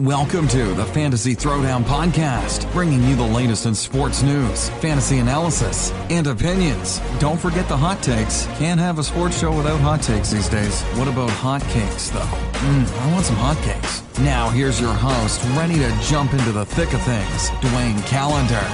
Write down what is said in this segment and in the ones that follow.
Welcome to the Fantasy Throwdown Podcast, bringing you the latest in sports news, fantasy analysis, and opinions. Don't forget the hot takes. Can't have a sports show without hot takes these days. What about hot cakes, though? Mmm, I want some hot cakes. Now, here's your host, ready to jump into the thick of things, Dwayne Calendar.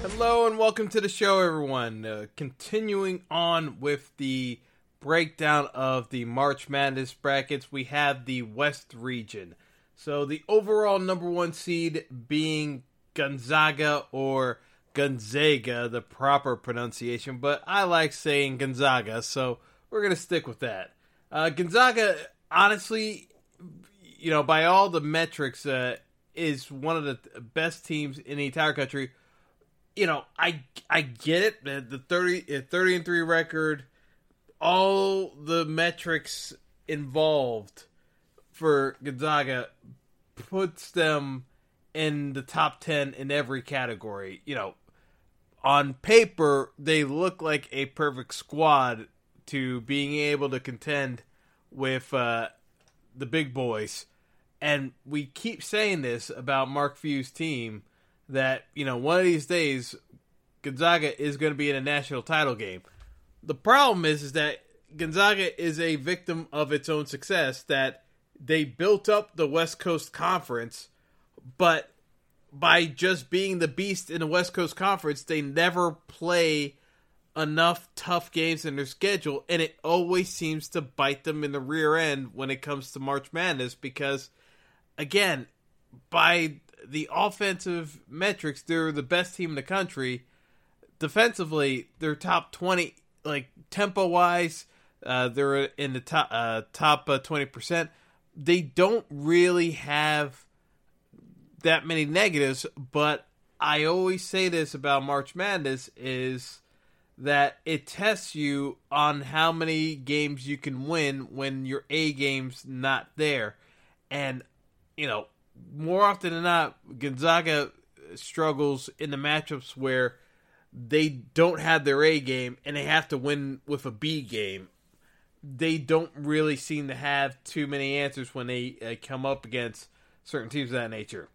Hello, and welcome to the show, everyone. Uh, continuing on with the breakdown of the March Madness brackets, we have the West region. So the overall number one seed being Gonzaga or Gonzaga, the proper pronunciation, but I like saying Gonzaga, so we're going to stick with that. Uh, Gonzaga, honestly, you know, by all the metrics, uh, is one of the best teams in the entire country. You know, I I get it. The 30, 30 and 3 record, all the metrics involved for Gonzaga puts them in the top 10 in every category. You know, on paper, they look like a perfect squad to being able to contend with uh, the big boys. And we keep saying this about Mark Few's team that, you know, one of these days, Gonzaga is going to be in a national title game the problem is is that Gonzaga is a victim of its own success that they built up the West Coast Conference, but by just being the beast in the West Coast Conference, they never play enough tough games in their schedule, and it always seems to bite them in the rear end when it comes to March Madness because, again, by the offensive metrics, they're the best team in the country. Defensively, they're top 20 like tempo wise, uh, they're in the top uh, top uh, twenty percent. They don't really have that many negatives, but I always say this about March Madness is that it tests you on how many games you can win when your A game's not there. And, you know, more often than not, Gonzaga struggles in the matchups where they don't have their A game and they have to win with a B game. They don't really seem to have too many answers when they uh, come up against certain teams of that nature.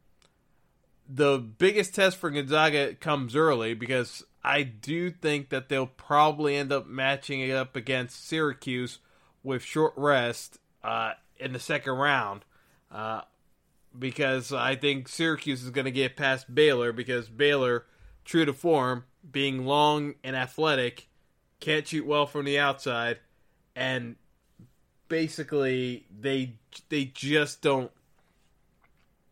The biggest test for Gonzaga comes early because I do think that they'll probably end up matching it up against Syracuse with short rest uh, in the second round. Uh, because I think Syracuse is going to get past Baylor because Baylor, true to form, being long and athletic, can't shoot well from the outside, and basically they they just don't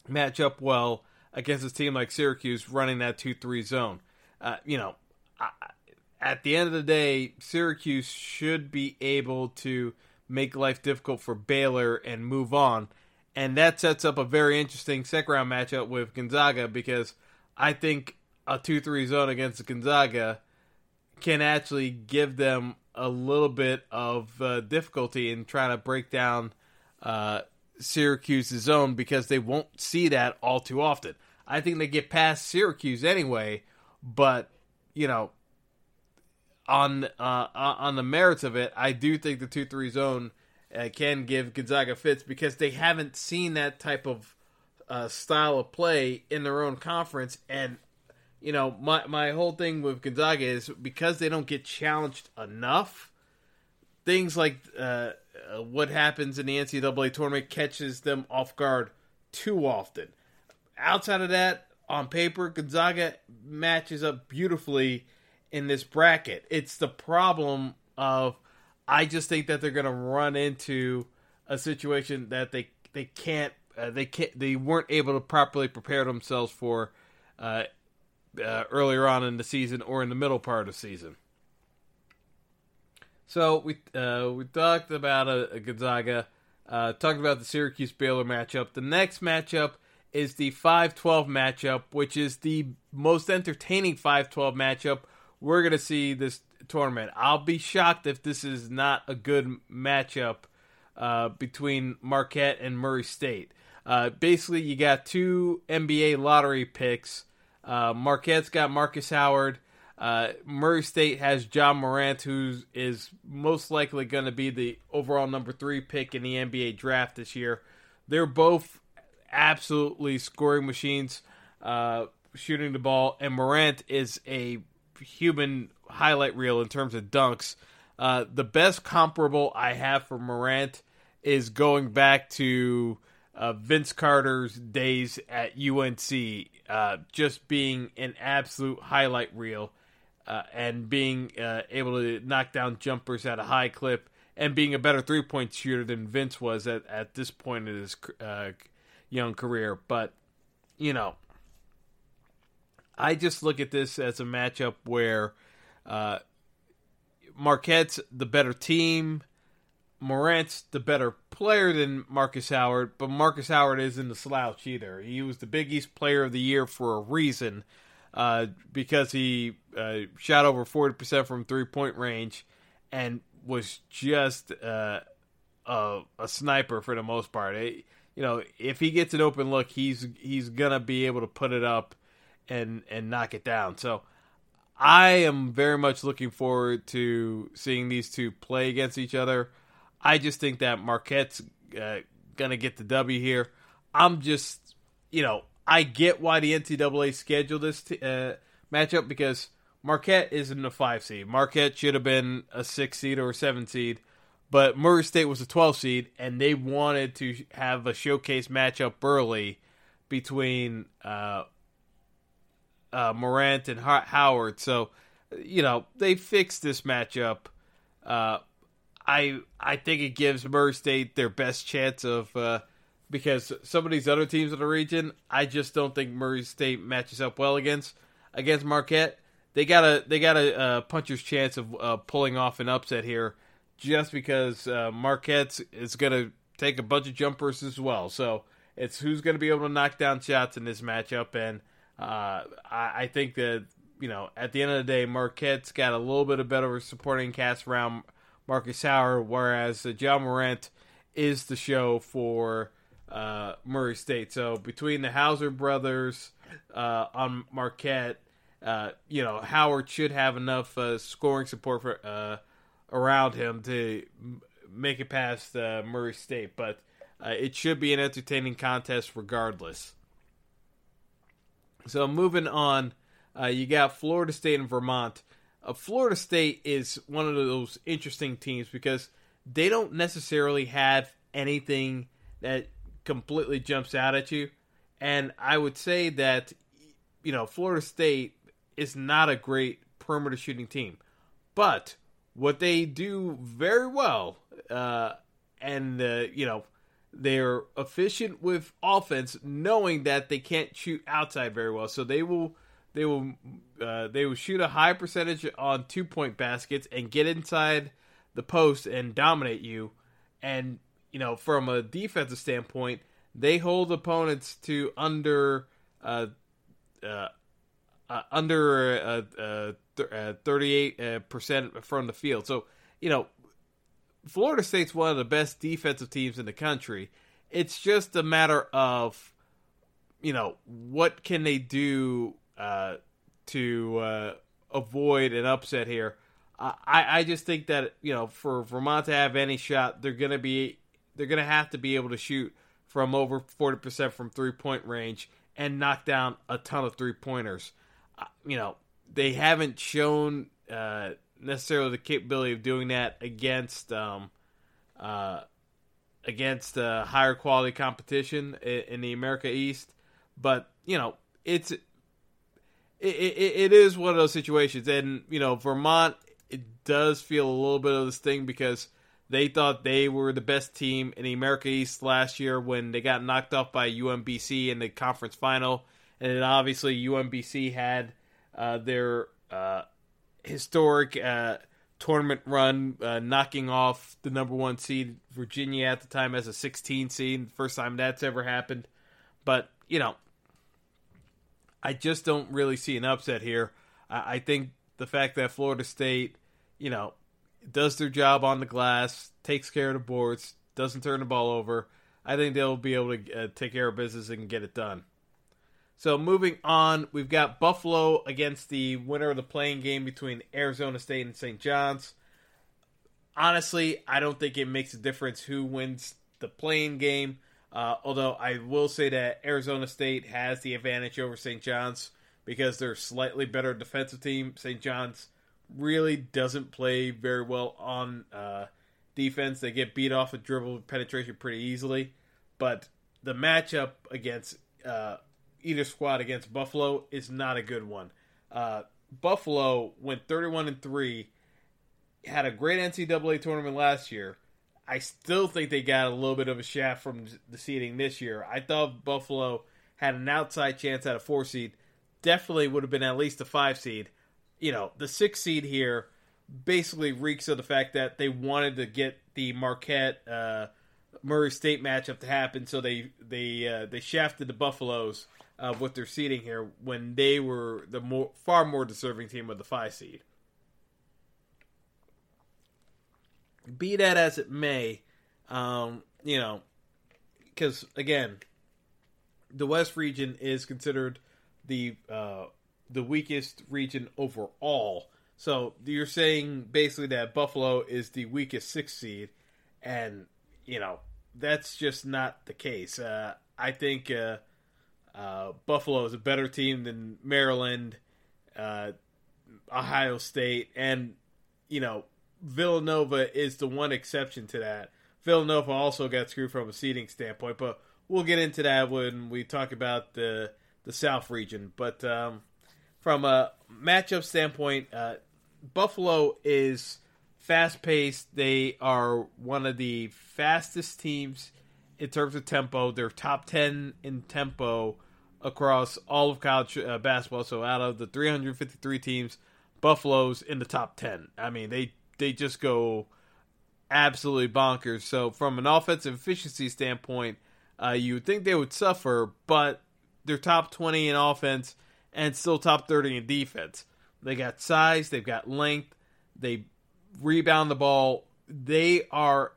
match up well against a team like Syracuse running that two three zone. Uh, you know, I, at the end of the day, Syracuse should be able to make life difficult for Baylor and move on. And that sets up a very interesting second round matchup with Gonzaga because I think a 2 3 zone against Gonzaga can actually give them a little bit of uh, difficulty in trying to break down uh, Syracuse's zone because they won't see that all too often. I think they get past Syracuse anyway, but you know, on uh, on the merits of it, I do think the two three zone uh, can give Gonzaga fits because they haven't seen that type of uh, style of play in their own conference, and you know, my my whole thing with Gonzaga is because they don't get challenged enough. Things like uh, uh, what happens in the NCAA tournament catches them off guard too often. Outside of that, on paper, Gonzaga matches up beautifully in this bracket. It's the problem of I just think that they're going to run into a situation that they they can't uh, they can't, they weren't able to properly prepare themselves for uh, uh, earlier on in the season or in the middle part of season. So we uh, we talked about a, a Gonzaga, uh, talked about the Syracuse Baylor matchup. The next matchup is the 5-12 matchup, which is the most entertaining 5-12 matchup we're gonna see this tournament. I'll be shocked if this is not a good matchup uh, between Marquette and Murray State. Uh, basically, you got two NBA lottery picks. Uh, Marquette's got Markus Howard. Uh, Murray State has Ja Morant, who is most likely going to be the overall number three pick in the NBA draft this year. They're both absolutely scoring machines, uh, shooting the ball, and Morant is a human highlight reel in terms of dunks. Uh, the best comparable I have for Morant is going back to uh, Vince Carter's days at UNC, uh, just being an absolute highlight reel uh, and being uh, able to knock down jumpers at a high clip and being a better three point shooter than Vince was at, at this point in his uh, young career. But, you know, I just look at this as a matchup where uh, Marquette's the better team. Morant's the better player than Markus Howard, but Markus Howard isn't a slouch either. He was the Big East Player of the Year for a reason, uh, because he uh, shot over forty percent from three point range, and was just uh, a, a, sniper for the most part. It, you know, if he gets an open look, he's he's gonna be able to put it up and and knock it down. So I am very much looking forward to seeing these two play against each other. I just think that Marquette's uh, going to get the W here. I'm just, you know, I get why the NCAA scheduled this t- uh, matchup because Marquette isn't a five seed. Marquette should have been a six seed or a seven seed, but Murray State was a 12 seed, and they wanted to have a showcase matchup early between uh, uh, Morant and Howard. So, you know, they fixed this matchup. Uh, I I think it gives Murray State their best chance of uh, because some of these other teams in the region, I just don't think Murray State matches up well against against Marquette. They got a they got a uh, puncher's chance of uh, pulling off an upset here, just because uh, Marquette is going to take a bunch of jumpers as well. So it's who's going to be able to knock down shots in this matchup, and uh, I, I, think that you know at the end of the day, Marquette's got a little bit of better supporting cast around Markus Howard, whereas uh, Ja Morant is the show for uh, Murray State. So between the Hauser brothers uh, on Marquette, uh, you know Howard should have enough uh, scoring support for uh, around him to make it past Murray State, but it should be an entertaining contest regardless. So moving on, you got Florida State and Vermont uh, Florida State is one of those interesting teams because they don't necessarily have anything that completely jumps out at you. And I would say that, you know, Florida State is not a great perimeter shooting team. But what they do very well, uh, and, uh, you know, they're efficient with offense, knowing that they can't shoot outside very well. So they will they will uh, they will shoot a high percentage on two point baskets and get inside the post and dominate you. And you know, from a defensive standpoint, they hold opponents to under uh, uh, uh under uh, uh, thirty eight percent from the field. So you know, Florida State's one of the best defensive teams in the country. It's just a matter of you know what can they do uh, to uh, avoid an upset here. I, I just think that you know for Vermont to have any shot, they're gonna be they're gonna have to be able to shoot from over forty percent from three point range and knock down a ton of three pointers. Uh, you know they haven't shown uh, necessarily the capability of doing that against um, uh, against uh, higher quality competition in, in the America East, but you know it's it, it, is one of those situations, and you know Vermont it does feel a little bit of this thing because They thought they were the best team in the America East last year when they got knocked off by UMBC in the conference final. And then obviously UMBC had uh, their uh, historic uh, tournament run, uh, knocking off the number one seed Virginia at the time as a 16 seed. First time that's ever happened. But, you know, I just don't really see an upset here. I, I think the fact that Florida State, you know, does their job on the glass, takes care of the boards, doesn't turn the ball over, I think they'll be able to uh, take care of business and get it done. So moving on, we've got Buffalo against the winner of the play-in game between Arizona State and St. John's. Honestly, I don't think it makes a difference who wins the play-in game. Uh, although I will say that Arizona State has the advantage over St. John's because they're a slightly better defensive team. St. John's really doesn't play very well on uh, defense. They get beat off with dribble penetration pretty easily. But the matchup against uh, either squad against Buffalo is not a good one. Uh, Buffalo went 31 and 3, had a great NCAA tournament last year. I still think they got a little bit of a shaft from the seeding this year. I thought Buffalo had an outside chance at a four seed. Definitely would have been at least a five seed you know, the six seed here basically reeks of the fact that they wanted to get the Marquette uh, Murray State matchup to happen, so they they uh, they shafted the Buffaloes uh, with their seeding here when they were the more far more deserving team of the five seed. Be that as it may, um, you know, because again, the West region is considered the uh, the weakest region overall. So you're saying basically that Buffalo is the weakest six seed, and you know that's just not the case. Uh, I think uh, uh, Buffalo is a better team than Maryland, uh, Ohio State, and you know Villanova is the one exception to that. Villanova also got screwed from a seeding standpoint, but we'll get into that when we talk about the the South region. But um, from a matchup standpoint, uh, Buffalo is fast paced. They are one of the fastest teams in terms of tempo. They're top 10 in tempo across all of college uh, basketball. So out of the 353 teams, Buffalo's in the top 10. I mean, they, they just go absolutely bonkers. So from an offensive efficiency standpoint, uh, you would think they would suffer, but they're top 20 in offense and still top 30 in defense. They got size, they've got length, they rebound the ball. They are,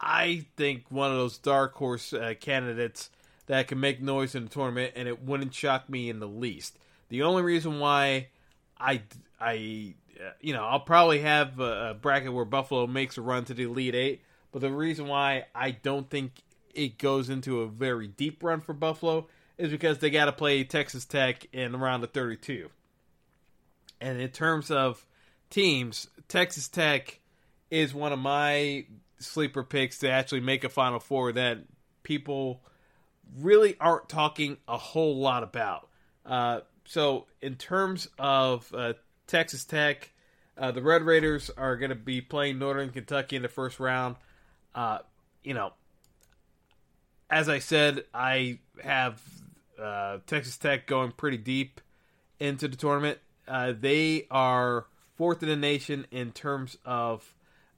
I think, one of those dark horse uh, candidates that can make noise in the tournament, and it wouldn't shock me in the least. The only reason why I, I, you know, I'll probably have a, a bracket where Buffalo makes a run to the Elite Eight, but the reason why I don't think it goes into a very deep run for Buffalo is because they got to play Texas Tech in the 32. And in terms of teams, Texas Tech is one of my sleeper picks to actually make a Final Four that people really aren't talking a whole lot about. Uh, so, in terms of uh, Texas Tech, uh, the Red Raiders are going to be playing Northern Kentucky in the first round. Uh, you know, as I said, I have uh, Texas Tech going pretty deep into the tournament. Uh, they are fourth in the nation in terms of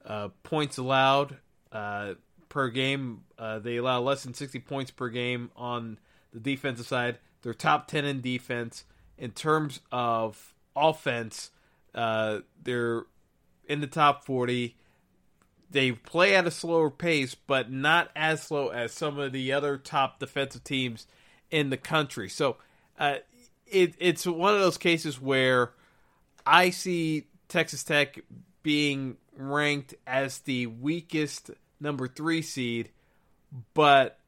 uh, points allowed uh, per game. They allow less than 60 points per game on the defensive side. They're top 10 in defense. In terms of offense, uh, they're in the top 40. They play at a slower pace, but not as slow as some of the other top defensive teams in the country. So uh, it, it's one of those cases where I see Texas Tech being ranked as the weakest number three seed, but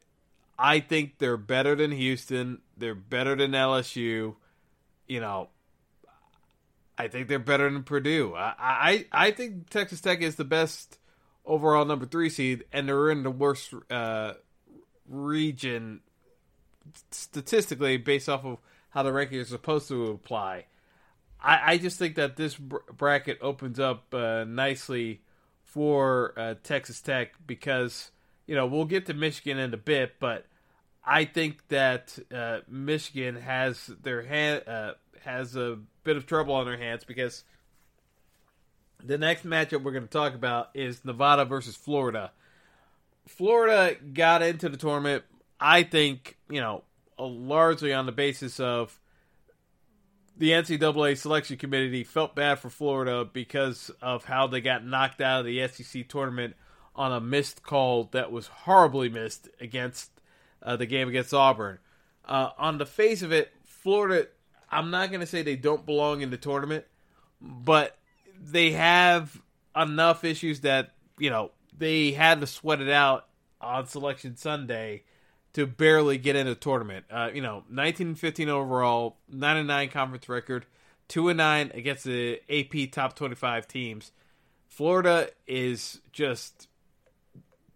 I think they're better than Houston. They're better than LSU. You know, I think they're better than Purdue. I, I, I think Texas Tech is the best overall number three seed, and they're in the worst uh, region statistically based off of how the ranking is supposed to apply. I, I just think that this bracket opens up uh, nicely for uh, Texas Tech because you know we'll get to Michigan in a bit, but I think that uh, Michigan has their hand uh, has a bit of trouble on their hands because the next matchup we're going to talk about is Nevada versus Florida. Florida got into the tournament, I think, you know, largely on the basis of the NCAA selection committee felt bad for Florida because of how they got knocked out of the SEC tournament on a missed call that was horribly missed against uh, the game against Auburn. Uh, on the face of it, Florida, I'm not going to say they don't belong in the tournament, but they have enough issues that, you know, they had to sweat it out on Selection Sunday to barely get into the tournament. Uh, you know, 19 and 15 overall, 9 and 9 conference record, 2 and 9 against the AP top 25 teams. Florida is just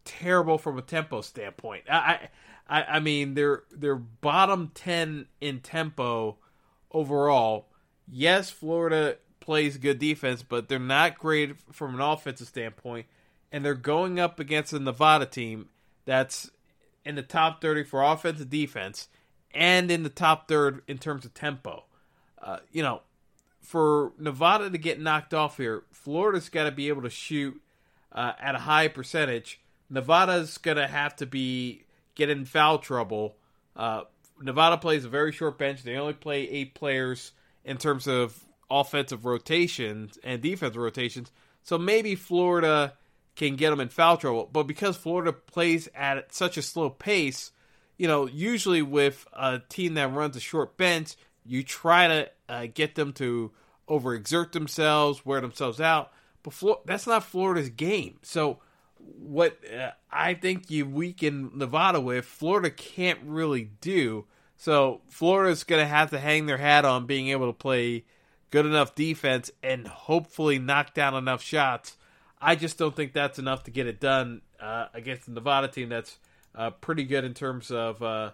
terrible from a tempo standpoint. I, I, I mean, they're they're bottom 10 in tempo overall. Yes, Florida plays good defense, but they're not great from an offensive standpoint. And they're going up against a Nevada team that's in the top 30 for offense defense, and in the top third in terms of tempo. Uh, you know, for Nevada to get knocked off here, Florida's got to be able to shoot uh, at a high percentage. Nevada's going to have to be get in foul trouble. Uh, Nevada plays a very short bench. They only play eight players in terms of offensive rotations and defensive rotations. So maybe Florida can get them in foul trouble. But because Florida plays at such a slow pace, you know, usually with a team that runs a short bench, you try to uh, get them to overexert themselves, wear themselves out. But that's not Florida's game. So what uh, I think you weaken Nevada with, Florida can't really do. So Florida's going to have to hang their hat on being able to play good enough defense and hopefully knock down enough shots I just don't think that's enough to get it done uh, against the Nevada team that's uh, pretty good in terms of uh,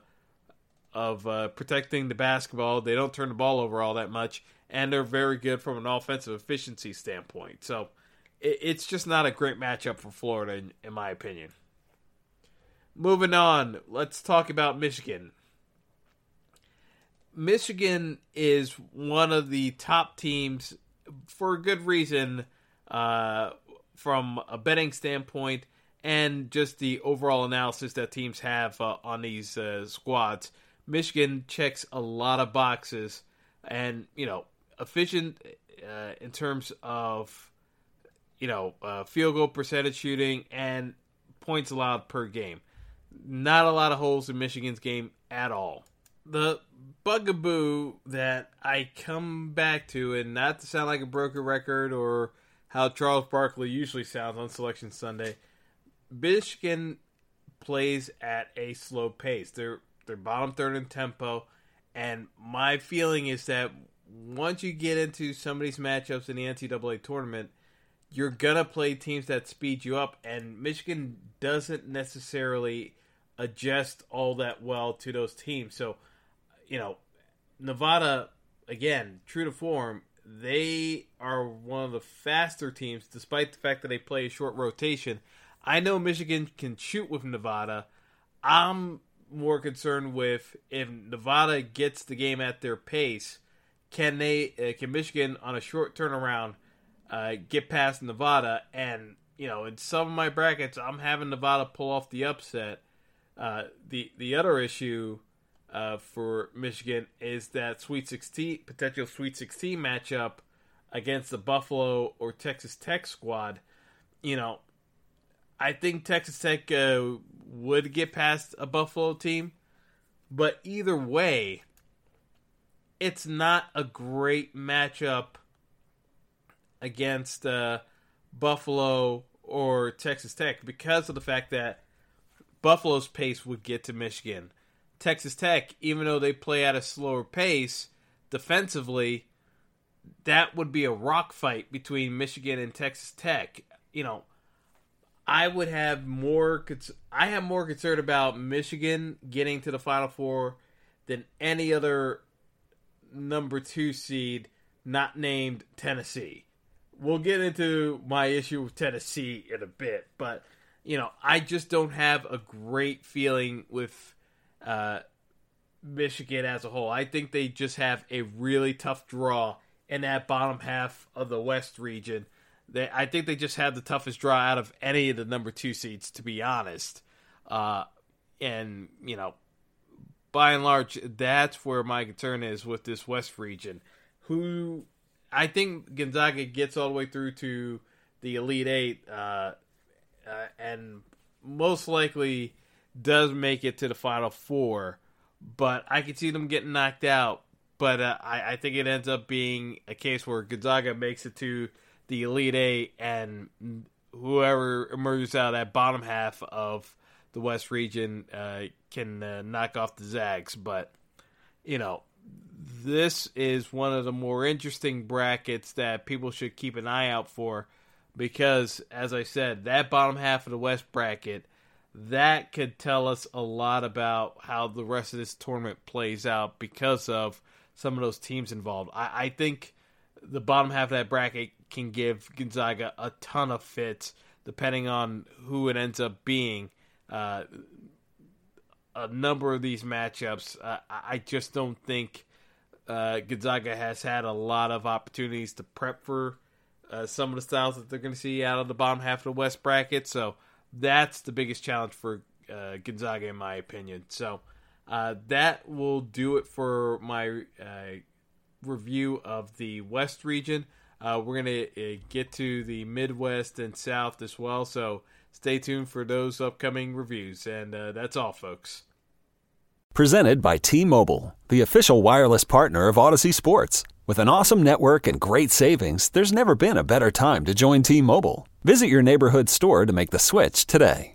of uh, protecting the basketball. They don't turn the ball over all that much, and they're very good from an offensive efficiency standpoint. So it's just not a great matchup for Florida, in, in my opinion. Moving on, let's talk about Michigan. Michigan is one of the top teams for a good reason uh, from a betting standpoint and just the overall analysis that teams have uh, on these uh, squads. Michigan checks a lot of boxes and, you know, efficient uh, in terms of, you know, uh, field goal percentage shooting and points allowed per game. Not a lot of holes in Michigan's game at all. The bugaboo that I come back to, and not to sound like a broken record or how Charles Barkley usually sounds on Selection Sunday. Michigan plays at a slow pace. They're they're bottom third in tempo, and my feeling is that once you get into some of these matchups in the NCAA tournament, you're gonna play teams that speed you up, and Michigan doesn't necessarily adjust all that well to those teams. So, you know, Nevada again, true to form, they are one of the faster teams, despite the fact that they play a short rotation. I know Michigan can shoot with Nevada. I'm more concerned with if Nevada gets the game at their pace. Can they? Uh, can Michigan on a short turnaround uh, get past Nevada? And you know, in some of my brackets, I'm having Nevada pull off the upset. Uh, the the other issue uh, for Michigan is that Sweet 16 potential Sweet 16 matchup against the Buffalo or Texas Tech squad. You know, I think Texas Tech uh, would get past a Buffalo team, but either way, it's not a great matchup against uh, Buffalo or Texas Tech because of the fact that Buffalo's pace would get to Michigan Texas Tech, even though they play at a slower pace defensively, that would be a rock fight between Michigan and Texas Tech. You know, I would have more. I have more concern about Michigan getting to the Final Four than any other number two seed not named Tennessee. We'll get into my issue with Tennessee in a bit, but you know, I just don't have a great feeling with uh, Michigan as a whole. I think they just have a really tough draw in that bottom half of the West region. They, I think they just had the toughest draw out of any of the number two seeds, to be honest. Uh, and you know, by and large, that's where my concern is with this West region. Who I think Gonzaga gets all the way through to the Elite Eight, uh, uh, and most likely does make it to the Final Four. But I could see them getting knocked out. But uh, I, I think it ends up being a case where Gonzaga makes it to the Elite Eight, and whoever emerges out of that bottom half of the West region uh, can uh, knock off the Zags. But, you know, this is one of the more interesting brackets that people should keep an eye out for because, as I said, that bottom half of the West bracket that could tell us a lot about how the rest of this tournament plays out because of some of those teams involved. I, I think the bottom half of that bracket can give Gonzaga a ton of fits depending on who it ends up being. Uh, a number of these matchups, uh, I just don't think uh, Gonzaga has had a lot of opportunities to prep for uh, some of the styles that they're going to see out of the bottom half of the West bracket. So that's the biggest challenge for uh, Gonzaga, in my opinion. So uh, that will do it for my uh, review of the West region. We're going to get to the Midwest and South as well. So stay tuned for those upcoming reviews. And uh, that's all, folks. Presented by T Mobile, the official wireless partner of Audacy Sports. With an awesome network and great savings, there's never been a better time to join T Mobile. Visit your neighborhood store to make the switch today.